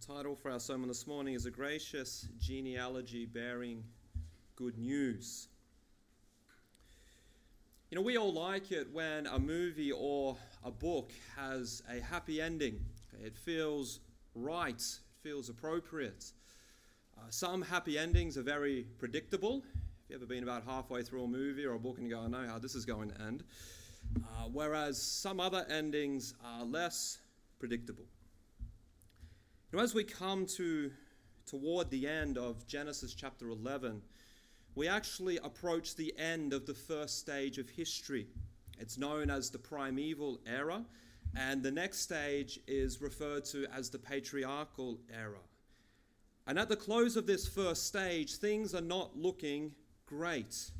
title for our sermon this morning is A Gracious Genealogy Bearing Good News. You know, we all like it when a movie or a book has a happy ending. It feels right, it feels appropriate. Uh, some happy endings are very predictable. Have you've ever been about halfway through a movie or a book and you go, I know how this is going to end? Uh, whereas some other endings are less predictable. Now, as we come to toward the end of Genesis chapter 11, we actually approach the end of the first stage of history. It's known as the primeval era, and the next stage is referred to as the patriarchal era. And at the close of this first stage, things are not looking great.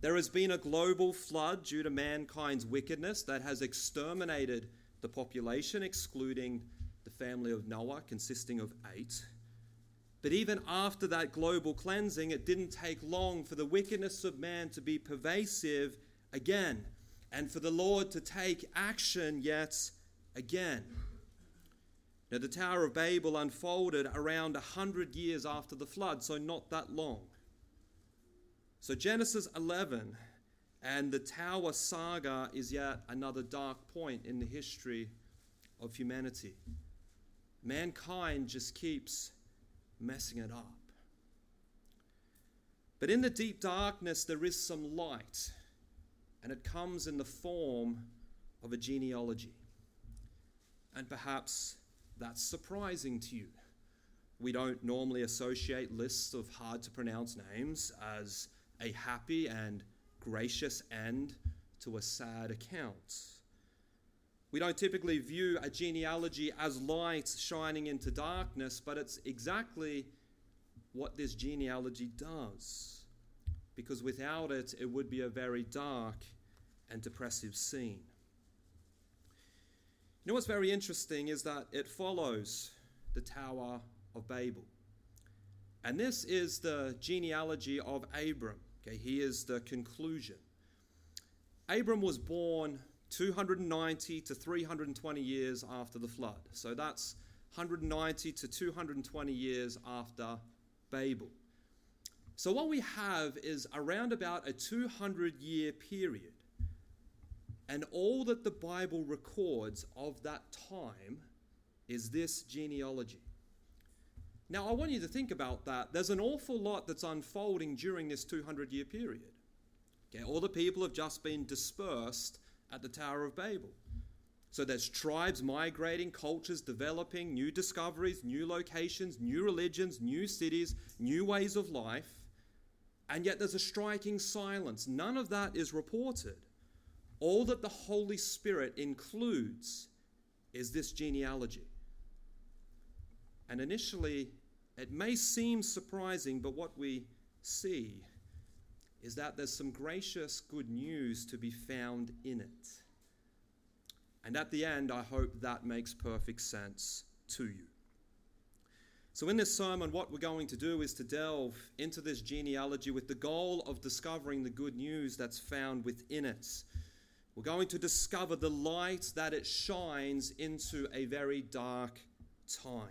There has been a global flood due to mankind's wickedness that has exterminated the population, excluding family of Noah, consisting of eight. But even after that global cleansing, it didn't take long for the wickedness of man to be pervasive again and for the Lord to take action yet again. Now, the Tower of Babel unfolded around a hundred years after the flood, so not that long. So, Genesis 11 and the Tower Saga is yet another dark point in the history of humanity mankind just keeps messing it up. But in the deep darkness, there is some light, and it comes in the form of a genealogy. And perhaps that's surprising to you. We don't normally associate lists of hard to pronounce names as a happy and gracious end to a sad account. We don't typically view a genealogy as light shining into darkness, but it's exactly what this genealogy does. Because without it, it would be a very dark and depressive scene. You know what's very interesting is that it follows the Tower of Babel. And this is the genealogy of Abram. Okay, here's the conclusion. Abram was born 290 to 320 years after the flood. So that's 190 to 220 years after Babel. So what we have is around about a 200 year period. And all that the Bible records of that time is this genealogy. Now, I want you to think about that. There's an awful lot that's unfolding during this 200 year period. Okay, all the people have just been dispersed at the Tower of Babel. So there's tribes migrating, cultures developing, new discoveries, new locations, new religions, new cities, new ways of life. And yet there's a striking silence. None of that is reported. All that the Holy Spirit includes is this genealogy. And initially, it may seem surprising, but what we see is that there's some gracious good news to be found in it. And at the end, I hope that makes perfect sense to you. So, in this sermon, what we're going to do is to delve into this genealogy with the goal of discovering the good news that's found within it. We're going to discover the light that it shines into a very dark time.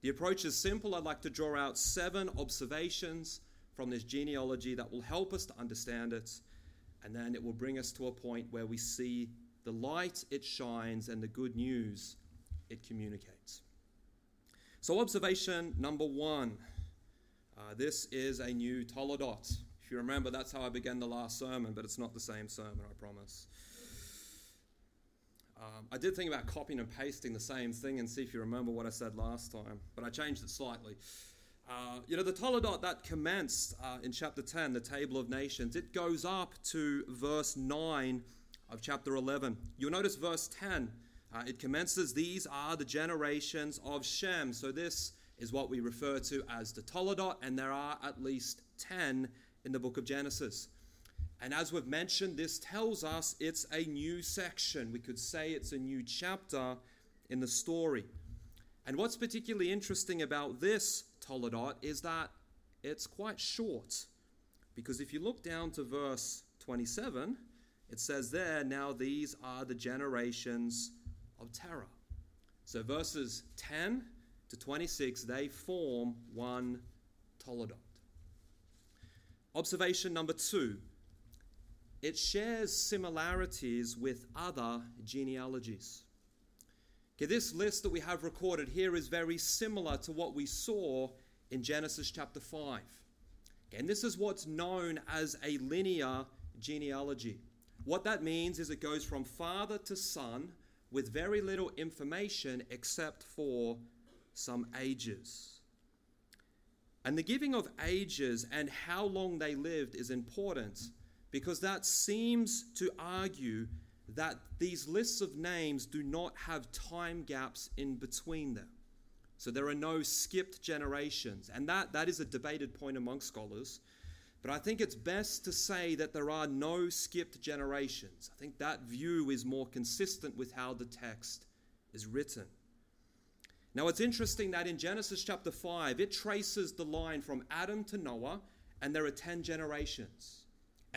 The approach is simple. I'd like to draw out seven observations from this genealogy that will help us to understand it, and then it will bring us to a point where we see the light it shines and the good news it communicates. So, observation number one uh, this is a new Toledot. If you remember, that's how I began the last sermon, but it's not the same sermon, I promise. Um, I did think about copying and pasting the same thing and see if you remember what I said last time, but I changed it slightly. Uh, you know, the Toledot that commenced uh, in chapter 10, the Table of Nations, it goes up to verse 9 of chapter 11. You'll notice verse 10. Uh, it commences, These are the generations of Shem. So this is what we refer to as the Toledot, and there are at least 10 in the book of Genesis. And as we've mentioned, this tells us it's a new section. We could say it's a new chapter in the story. And what's particularly interesting about this Toledot is that it's quite short. Because if you look down to verse 27, it says there, now these are the generations of Terah. So verses 10 to 26, they form one Toledot. Observation number two it shares similarities with other genealogies. Okay, this list that we have recorded here is very similar to what we saw in Genesis chapter 5. And this is what's known as a linear genealogy. What that means is it goes from father to son with very little information except for some ages. And the giving of ages and how long they lived is important because that seems to argue that these lists of names do not have time gaps in between them. So there are no skipped generations. And that, that is a debated point among scholars. But I think it's best to say that there are no skipped generations. I think that view is more consistent with how the text is written. Now, it's interesting that in Genesis chapter 5, it traces the line from Adam to Noah, and there are 10 generations.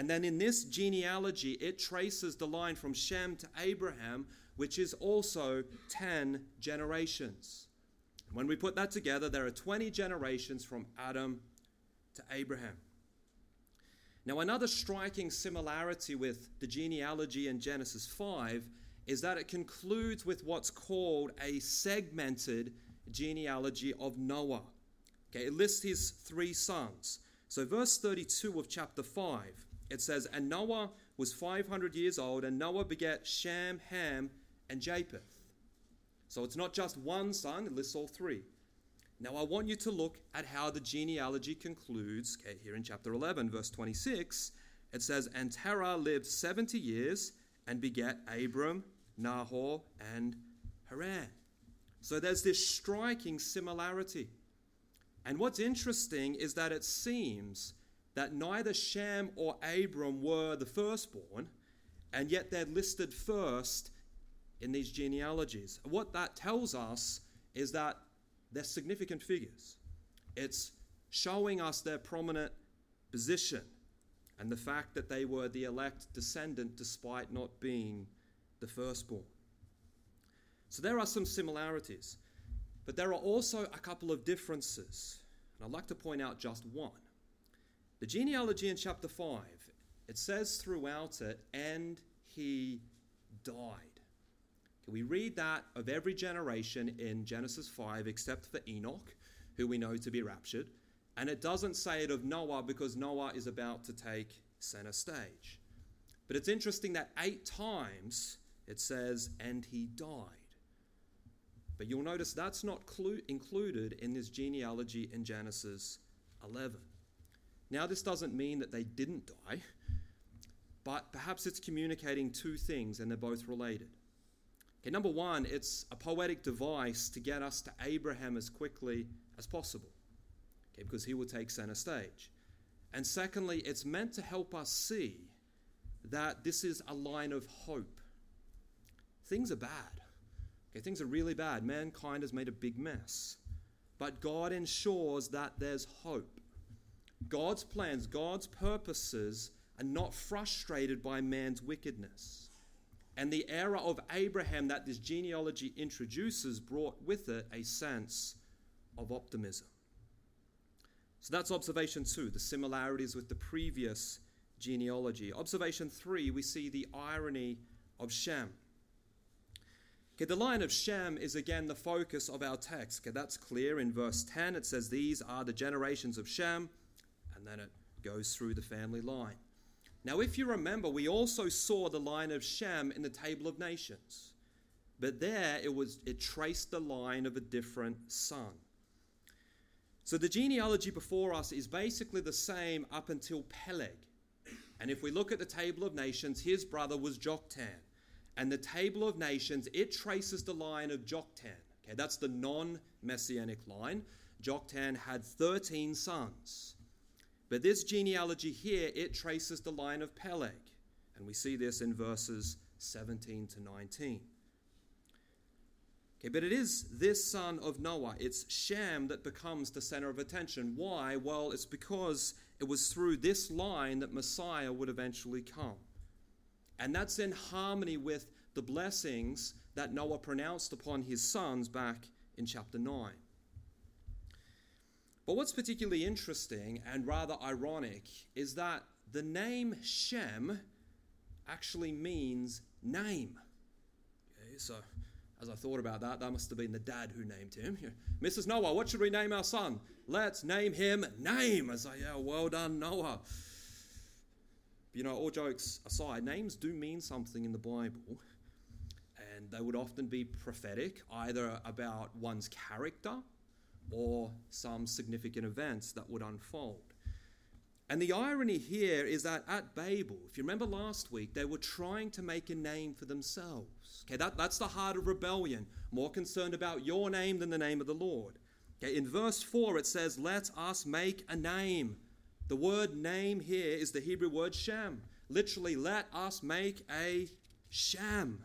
And then in this genealogy, it traces the line from Shem to Abraham, which is also 10 generations. When we put that together, there are 20 generations from Adam to Abraham. Now, another striking similarity with the genealogy in Genesis 5 is that it concludes with what's called a segmented genealogy of Noah. Okay, it lists his three sons. So, verse 32 of chapter 5, it says, And Noah was 500 years old, and Noah begat Shem, Ham, and Japheth. So, it's not just one son, it lists all three. Now, I want you to look at how the genealogy concludes okay, here in chapter 11, verse 26. It says, And Terah lived 70 years and begat Abram, Nahor, and Haran. So there's this striking similarity. And what's interesting is that it seems that neither Shem or Abram were the firstborn, and yet they're listed first in these genealogies. What that tells us is that they're significant figures. It's showing us their prominent position and the fact that they were the elect descendant despite not being the firstborn. So there are some similarities, but there are also a couple of differences. And I'd like to point out just one. The genealogy in chapter 5, it says throughout it, and he died. We read that of every generation in Genesis 5 except for Enoch, who we know to be raptured. And it doesn't say it of Noah because Noah is about to take center stage. But it's interesting that eight times it says, and he died. But you'll notice that's not clu- included in this genealogy in Genesis 11. Now, this doesn't mean that they didn't die, but perhaps it's communicating two things and they're both related. Okay, number one, it's a poetic device to get us to Abraham as quickly as possible, okay, because he will take center stage. And secondly, it's meant to help us see that this is a line of hope. Things are bad. Okay, things are really bad. Mankind has made a big mess. But God ensures that there's hope. God's plans, God's purposes are not frustrated by man's wickedness. And the era of Abraham that this genealogy introduces brought with it a sense of optimism. So that's observation two, the similarities with the previous genealogy. Observation three, we see the irony of Shem. Okay, the line of Shem is again the focus of our text. Okay, that's clear in verse 10. It says, These are the generations of Shem, and then it goes through the family line. Now, if you remember, we also saw the line of Shem in the Table of Nations. But there it was it traced the line of a different son. So the genealogy before us is basically the same up until Peleg. And if we look at the Table of Nations, his brother was Joktan. And the Table of Nations, it traces the line of Joktan. Okay, that's the non-messianic line. Joktan had 13 sons. But this genealogy here, it traces the line of Peleg. And we see this in verses 17 to 19. Okay, but it is this son of Noah, it's Shem, that becomes the center of attention. Why? Well, it's because it was through this line that Messiah would eventually come. And that's in harmony with the blessings that Noah pronounced upon his sons back in chapter 9. But what's particularly interesting and rather ironic is that the name Shem actually means name. Okay, so as I thought about that, that must have been the dad who named him. Mrs. Noah, what should we name our son? Let's name him Name. As I, yeah, well done, Noah. You know, all jokes aside, names do mean something in the Bible, and they would often be prophetic, either about one's character or some significant events that would unfold. And the irony here is that at Babel, if you remember last week, they were trying to make a name for themselves. Okay, that, that's the heart of rebellion, more concerned about your name than the name of the Lord. Okay, in verse 4, it says, Let us make a name. The word name here is the Hebrew word sham. Literally, let us make a sham.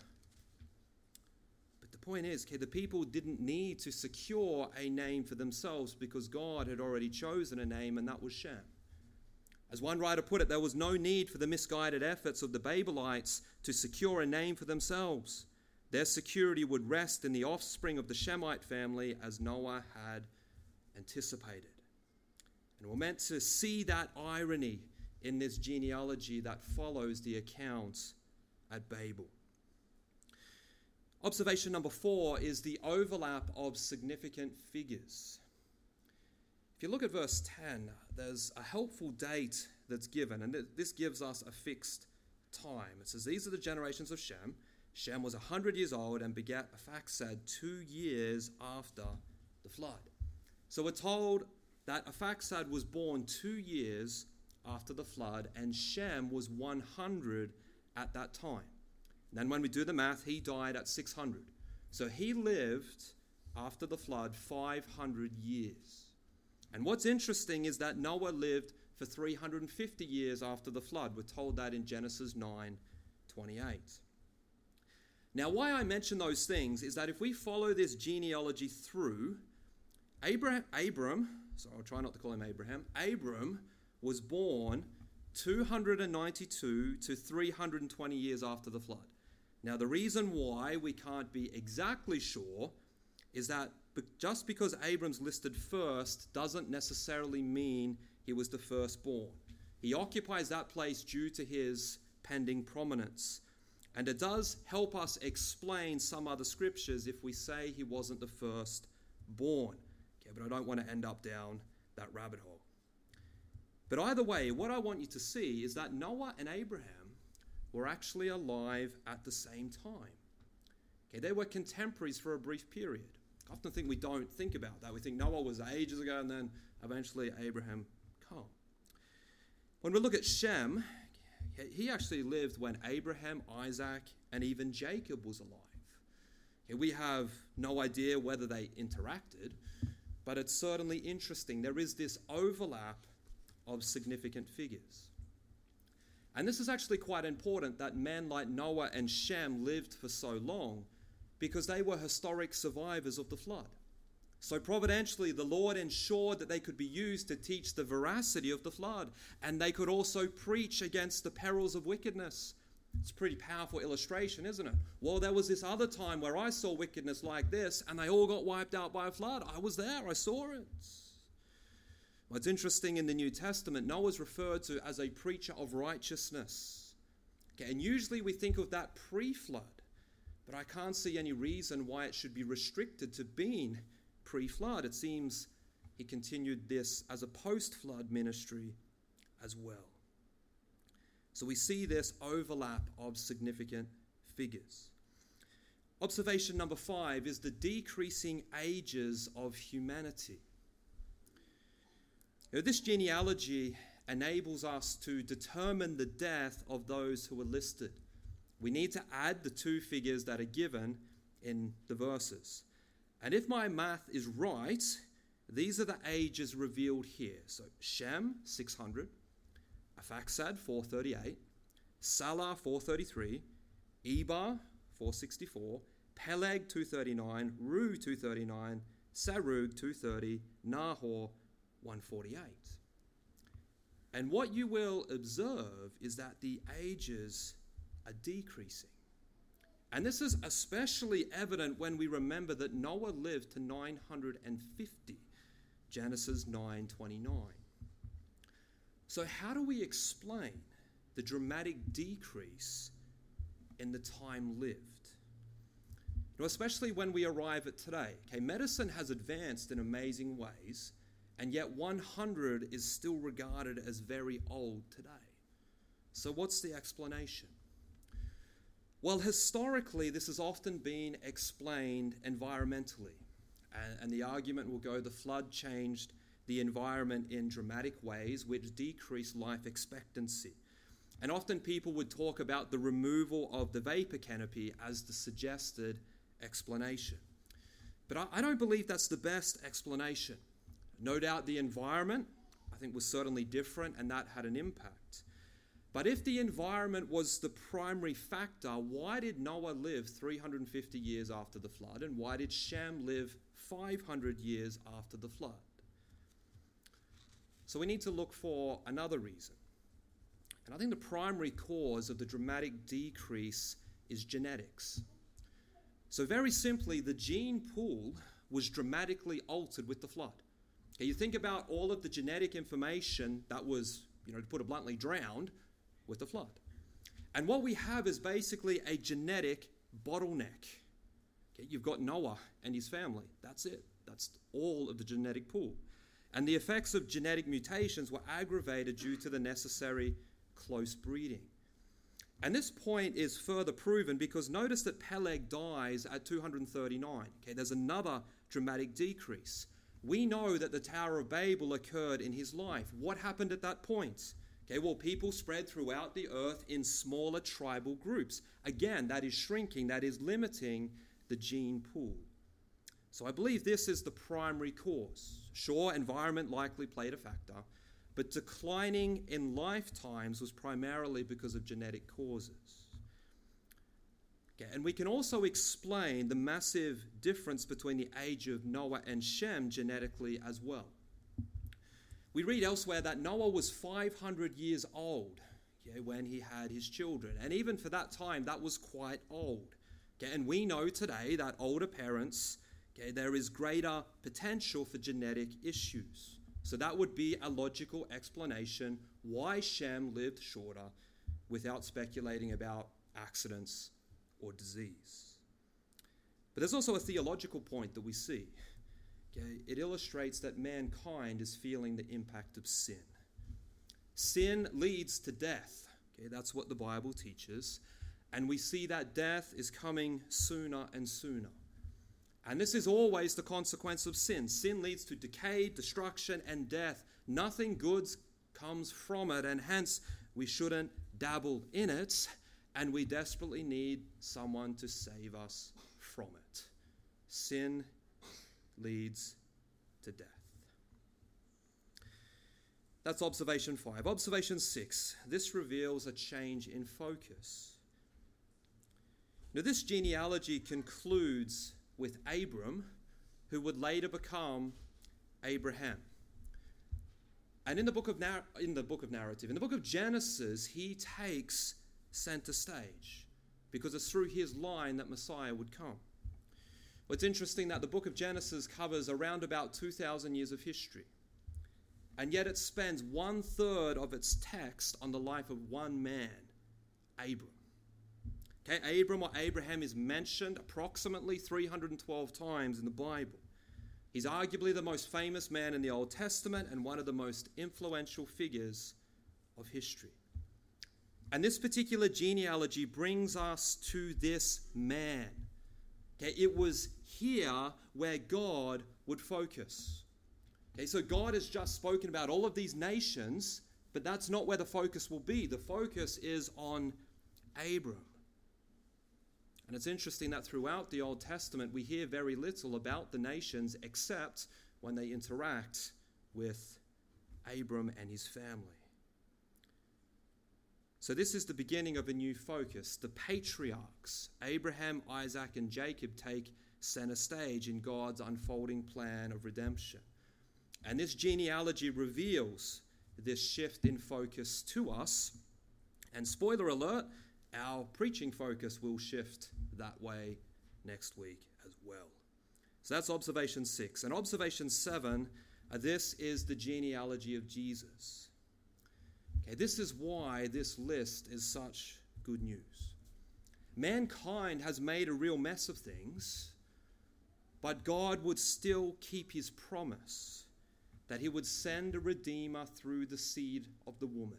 Point is, okay, the people didn't need to secure a name for themselves because God had already chosen a name, and that was Shem. As one writer put it, there was no need for the misguided efforts of the Babelites to secure a name for themselves. Their security would rest in the offspring of the Shemite family as Noah had anticipated. And we're meant to see that irony in this genealogy that follows the account at Babel. Observation number four is the overlap of significant figures. If you look at verse 10, there's a helpful date that's given, and this gives us a fixed time. It says, These are the generations of Shem. Shem was 100 years old and begat Arphaxad two years after the flood. So we're told that Arphaxad was born two years after the flood, and Shem was 100 at that time. Then, when we do the math, he died at 600. So he lived after the flood 500 years. And what's interesting is that Noah lived for 350 years after the flood. We're told that in Genesis 9 28. Now, why I mention those things is that if we follow this genealogy through, Abraham, Abram, so I'll try not to call him Abraham, Abram was born 292 to 320 years after the flood. Now, the reason why we can't be exactly sure is that just because Abram's listed first doesn't necessarily mean he was the firstborn. He occupies that place due to his pending prominence. And it does help us explain some other scriptures if we say he wasn't the firstborn. Okay, but I don't want to end up down that rabbit hole. But either way, what I want you to see is that Noah and Abraham were actually alive at the same time. Okay, they were contemporaries for a brief period. I often think we don't think about that. We think Noah was ages ago and then eventually Abraham come. When we look at Shem, he actually lived when Abraham, Isaac, and even Jacob was alive. Okay, We have no idea whether they interacted, but it's certainly interesting. There is this overlap of significant figures. And this is actually quite important that men like Noah and Shem lived for so long because they were historic survivors of the flood. So, providentially, the Lord ensured that they could be used to teach the veracity of the flood, and they could also preach against the perils of wickedness. It's a pretty powerful illustration, isn't it? Well, there was this other time where I saw wickedness like this, and they all got wiped out by a flood. I was there, I saw it. What's interesting in the New Testament, Noah's referred to as a preacher of righteousness. Okay, and usually we think of that pre flood. But I can't see any reason why it should be restricted to being pre flood. It seems he continued this as a post flood ministry as well. So we see this overlap of significant figures. Observation number five is the decreasing ages of humanity. Now, this genealogy enables us to determine the death of those who are listed. We need to add the two figures that are given in the verses. And if my math is right, these are the ages revealed here. So Shem, 600, Arphaxad, 438, Salah, 433, Eber, 464, Peleg, 239, Reu, 239, Serug, 230, Nahor, 148. And what you will observe is that the ages are decreasing. And this is especially evident when we remember that Noah lived to 950 Genesis 9:29. So how do we explain the dramatic decrease in the time lived? You know, especially when we arrive at today. Okay, medicine has advanced in amazing ways, and yet 100 is still regarded as very old today. So what's the explanation? Well, historically, this has often been explained environmentally. And, and, the argument will go the flood changed the environment in dramatic ways, which decreased life expectancy. And often people would talk about the removal of the vapor canopy as the suggested explanation. But I, I don't believe that's the best explanation. No doubt the environment, I think, was certainly different, and that had an impact. But if the environment was the primary factor, why did Noah live 350 years after the flood? And why did Shem live 500 years after the flood? So we need to look for another reason. And I think the primary cause of the dramatic decrease is genetics. So, very simply, the gene pool was dramatically altered with the flood. You think about all of the genetic information that was, you know, to put it bluntly, drowned with the flood. And what we have is basically a genetic bottleneck. Okay, you've got Noah and his family. That's it. That's all of the genetic pool. And the effects of genetic mutations were aggravated due to the necessary close breeding. And this point is further proven because notice that Peleg dies at 239. Okay, there's another dramatic decrease. We know that the Tower of Babel occurred in his life. What happened at that point? Okay, well, people spread throughout the earth in smaller tribal groups. Again, that is shrinking, that is limiting the gene pool. So I believe this is the primary cause. Sure, environment likely played a factor, but declining in lifetimes was primarily because of genetic causes. Okay, and we can also explain the massive difference between the age of Noah and Shem genetically as well. We read elsewhere that Noah was 500 years old okay, when he had his children. And even for that time, that was quite old. Okay, and we know today that older parents, okay, there is greater potential for genetic issues. So that would be a logical explanation why Shem lived shorter without speculating about accidents or disease. But there's also a theological point that we see. Okay, it illustrates that mankind is feeling the impact of sin. Sin leads to death. Okay, that's what the Bible teaches. And we see that death is coming sooner and sooner. And this is always the consequence of sin. Sin leads to decay, destruction, and death. Nothing good comes from it, and hence we shouldn't dabble in it, and we desperately need someone to save us from it. Sin leads to death. That's observation five. Observation six this reveals a change in focus. Now, this genealogy concludes with Abram, who would later become Abraham. And in the book of nar- in the book of narrative, in the book of Genesis, he takes center stage because it's through his line that Messiah would come. Well, it's interesting that the book of Genesis covers around about 2,000 years of history. And yet it spends one third of its text on the life of one man, Abram. Okay, Abram or Abraham is mentioned approximately 312 times in the Bible. He's arguably the most famous man in the Old Testament and one of the most influential figures of history. And this particular genealogy brings us to this man. Okay, it was here where God would focus. Okay, so God has just spoken about all of these nations, but that's not where the focus will be. The focus is on Abram. And it's interesting that throughout the Old Testament, we hear very little about the nations except when they interact with Abram and his family. So, this is the beginning of a new focus. The patriarchs, Abraham, Isaac, and Jacob, take center stage in God's unfolding plan of redemption. And this genealogy reveals this shift in focus to us. And spoiler alert, our preaching focus will shift that way next week as well. So that's observation six. And observation seven Uh, this is the genealogy of Jesus. Okay, this is why this list is such good news. Mankind has made a real mess of things, but God would still keep his promise that he would send a redeemer through the seed of the woman.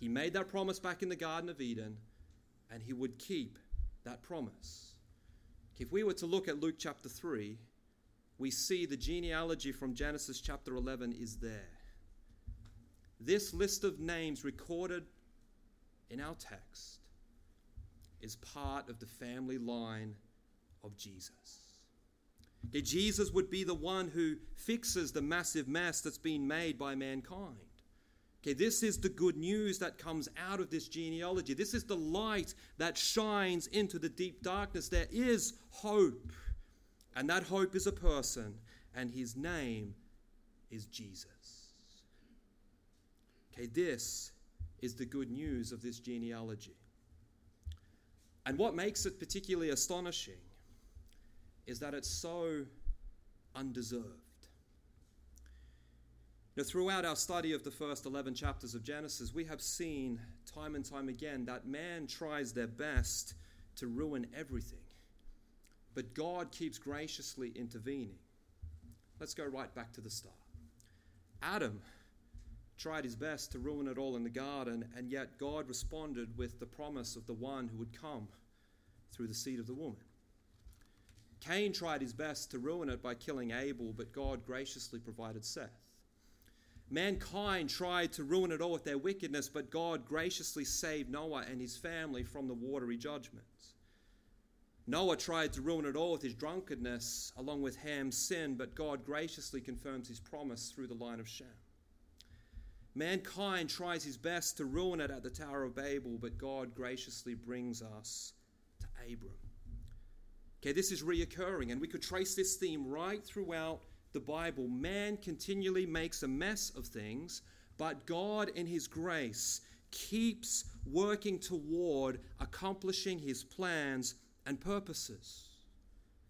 He made that promise back in the Garden of Eden, and he would keep that promise. If we were to look at Luke chapter 3, we see the genealogy from Genesis chapter 11 is there. This list of names recorded in our text is part of the family line of Jesus. That Jesus would be the one who fixes the massive mess that's been made by mankind. Okay, this is the good news that comes out of this genealogy. This is the light that shines into the deep darkness. There is hope, and that hope is a person, and his name is Jesus. Okay, this is the good news of this genealogy. And what makes it particularly astonishing is that it's so undeserved. Now, throughout our study of the first 11 chapters of Genesis, we have seen time and time again that man tries their best to ruin everything, but God keeps graciously intervening. Let's go right back to the start. Adam tried his best to ruin it all in the garden, and yet God responded with the promise of the one who would come through the seed of the woman. Cain tried his best to ruin it by killing Abel, but God graciously provided Seth. Mankind tried to ruin it all with their wickedness, but God graciously saved Noah and his family from the watery judgment. Noah tried to ruin it all with his drunkenness, along with Ham's sin, but God graciously confirms his promise through the line of Shem. Mankind tries his best to ruin it at the Tower of Babel, but God graciously brings us to Abram. Okay, this is reoccurring, and we could trace this theme right throughout the Bible. Man continually makes a mess of things, but God, in His grace, keeps working toward accomplishing His plans and purposes.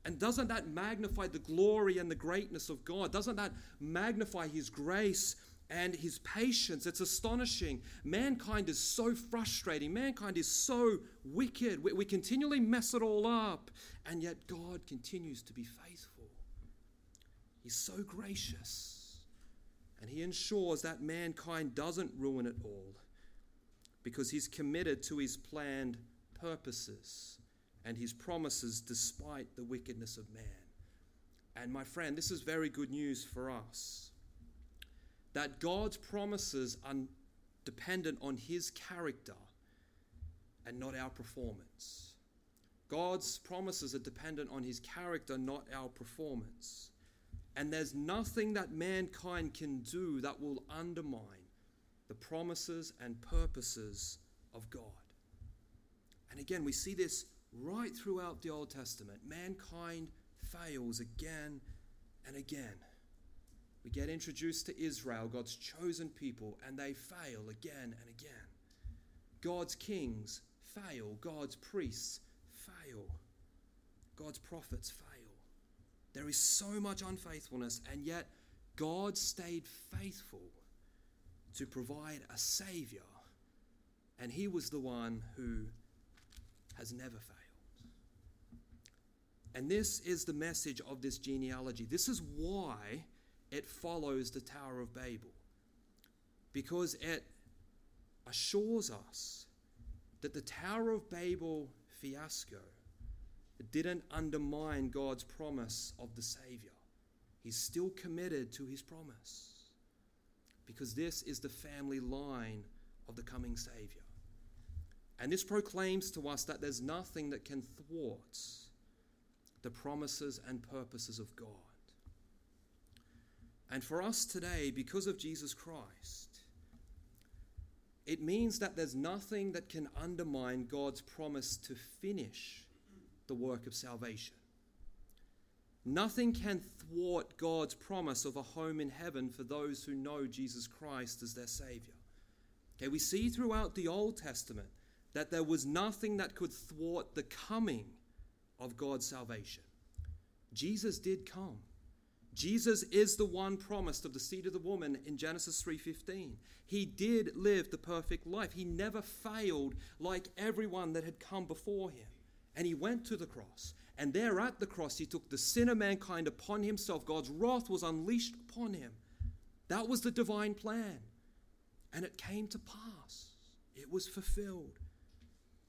And doesn't that magnify the glory and the greatness of God? Doesn't that magnify His grace and his patience. It's astonishing. Mankind is so frustrating. Mankind is so wicked. We, we, continually mess it all up, and yet God continues to be faithful. He's so gracious, and he ensures that mankind doesn't ruin it all because he's committed to his planned purposes and his promises despite the wickedness of man. And my friend, this is very good news for us that God's promises are dependent on His character and not our performance. God's promises are dependent on His character, not our performance. And there's nothing that mankind can do that will undermine the promises and purposes of God. And again, we see this right throughout the Old Testament. Mankind fails again and again. We get introduced to Israel, God's chosen people, and they fail again and again. God's kings fail, God's priests fail, God's prophets fail. There is so much unfaithfulness, and yet God stayed faithful to provide a Savior, and He was the one who has never failed. And this is the message of this genealogy. This is why it follows the Tower of Babel because it assures us that the Tower of Babel fiasco didn't undermine God's promise of the Savior. He's still committed to his promise because this is the family line of the coming Savior. And this proclaims to us that there's nothing that can thwart the promises and purposes of God. And for us today, because of Jesus Christ, it means that there's nothing that can undermine God's promise to finish the work of salvation. Nothing can thwart God's promise of a home in heaven for those who know Jesus Christ as their Savior. Okay, we see throughout the Old Testament that there was nothing that could thwart the coming of God's salvation. Jesus did come. Jesus is the one promised of the seed of the woman in Genesis 3:15. He did live the perfect life. He never failed like everyone that had come before him. And he went to the cross. And there at the cross he took the sin of mankind upon himself. God's wrath was unleashed upon him. That was the divine plan. And it came to pass. It was fulfilled.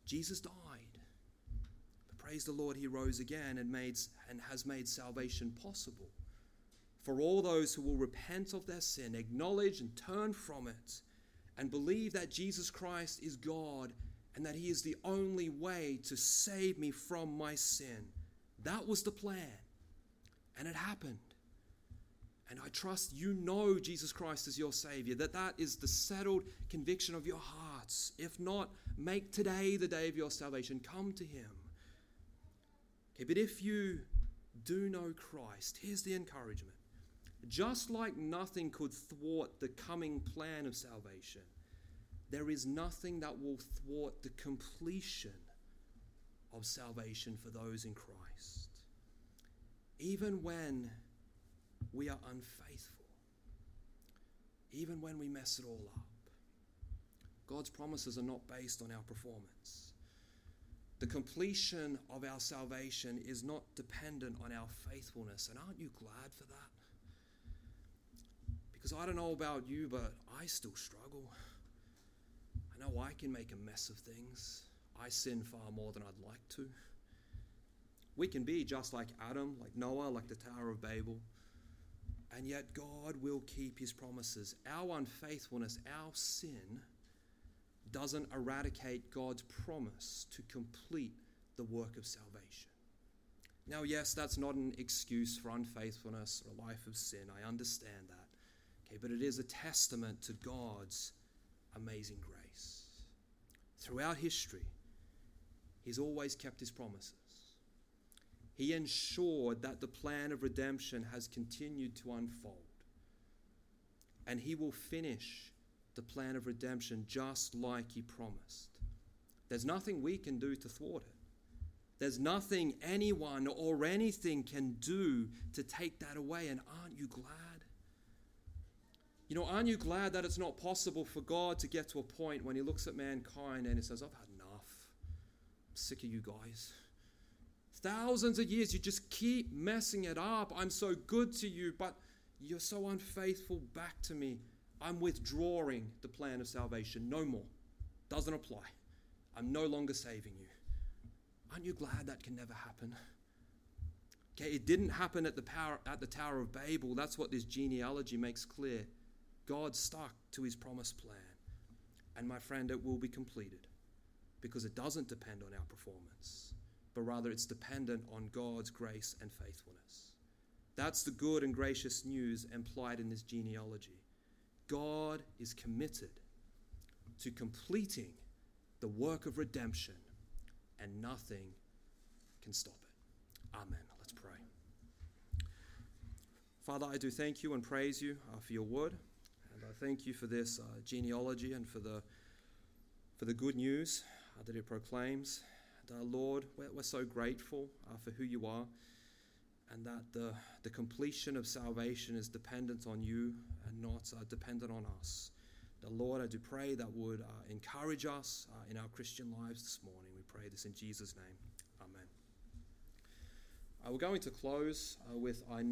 Jesus died. But praise the Lord, he rose again and made and has made salvation possible for all those who will repent of their sin, acknowledge and turn from it, and believe that Jesus Christ is God and that He is the only way to save me from my sin. That was the plan, and it happened. And I trust you know Jesus Christ is your Savior, that that is the settled conviction of your hearts. If not, make today the day of your salvation. Come to Him. Okay, but if you do know Christ, here's the encouragement just like nothing could thwart the coming plan of salvation, there is nothing that will thwart the completion of salvation for those in Christ. Even when we are unfaithful, even when we mess it all up, God's promises are not based on our performance. The completion of our salvation is not dependent on our faithfulness. And aren't you glad for that? Because I don't know about you, but I still struggle. I know I can make a mess of things. I sin far more than I'd like to. We can be just like Adam, like Noah, like the Tower of Babel. And yet God will keep his promises. Our unfaithfulness, our sin, doesn't eradicate God's promise to complete the work of salvation. Now, yes, that's not an excuse for unfaithfulness or a life of sin. I understand that. Okay, but it is a testament to God's amazing grace. Throughout history, He's always kept His promises. He ensured that the plan of redemption has continued to unfold. And He will finish the plan of redemption just like He promised. There's nothing we can do to thwart it. There's nothing anyone or anything can do to take that away. And aren't you glad? You know, aren't you glad that it's not possible for God to get to a point when He looks at mankind and He says, I've had enough. I'm sick of you guys. Thousands of years, you just keep messing it up. I'm so good to you, but you're so unfaithful back to me. I'm withdrawing the plan of salvation. No more. Doesn't apply. I'm no longer saving you. Aren't you glad that can never happen? Okay, it didn't happen at the power at the Tower of Babel. That's what this genealogy makes clear. God stuck to his promised plan. And my friend, it will be completed because it doesn't depend on our performance, but rather it's dependent on God's grace and faithfulness. That's the good and gracious news implied in this genealogy. God is committed to completing the work of redemption, and nothing can stop it. Amen. Let's pray. Father, I do thank you and praise you uh, for your word. I thank you for this uh, genealogy and for the, for the good news uh, that it proclaims. And, uh, Lord, we're, we're, so grateful uh, for who you are and that the, the completion of salvation is dependent on you and not uh, dependent on us. The Lord, I do pray that would uh, encourage us in our Christian lives this morning. We pray this in Jesus' name. Amen. we're going to close with I know.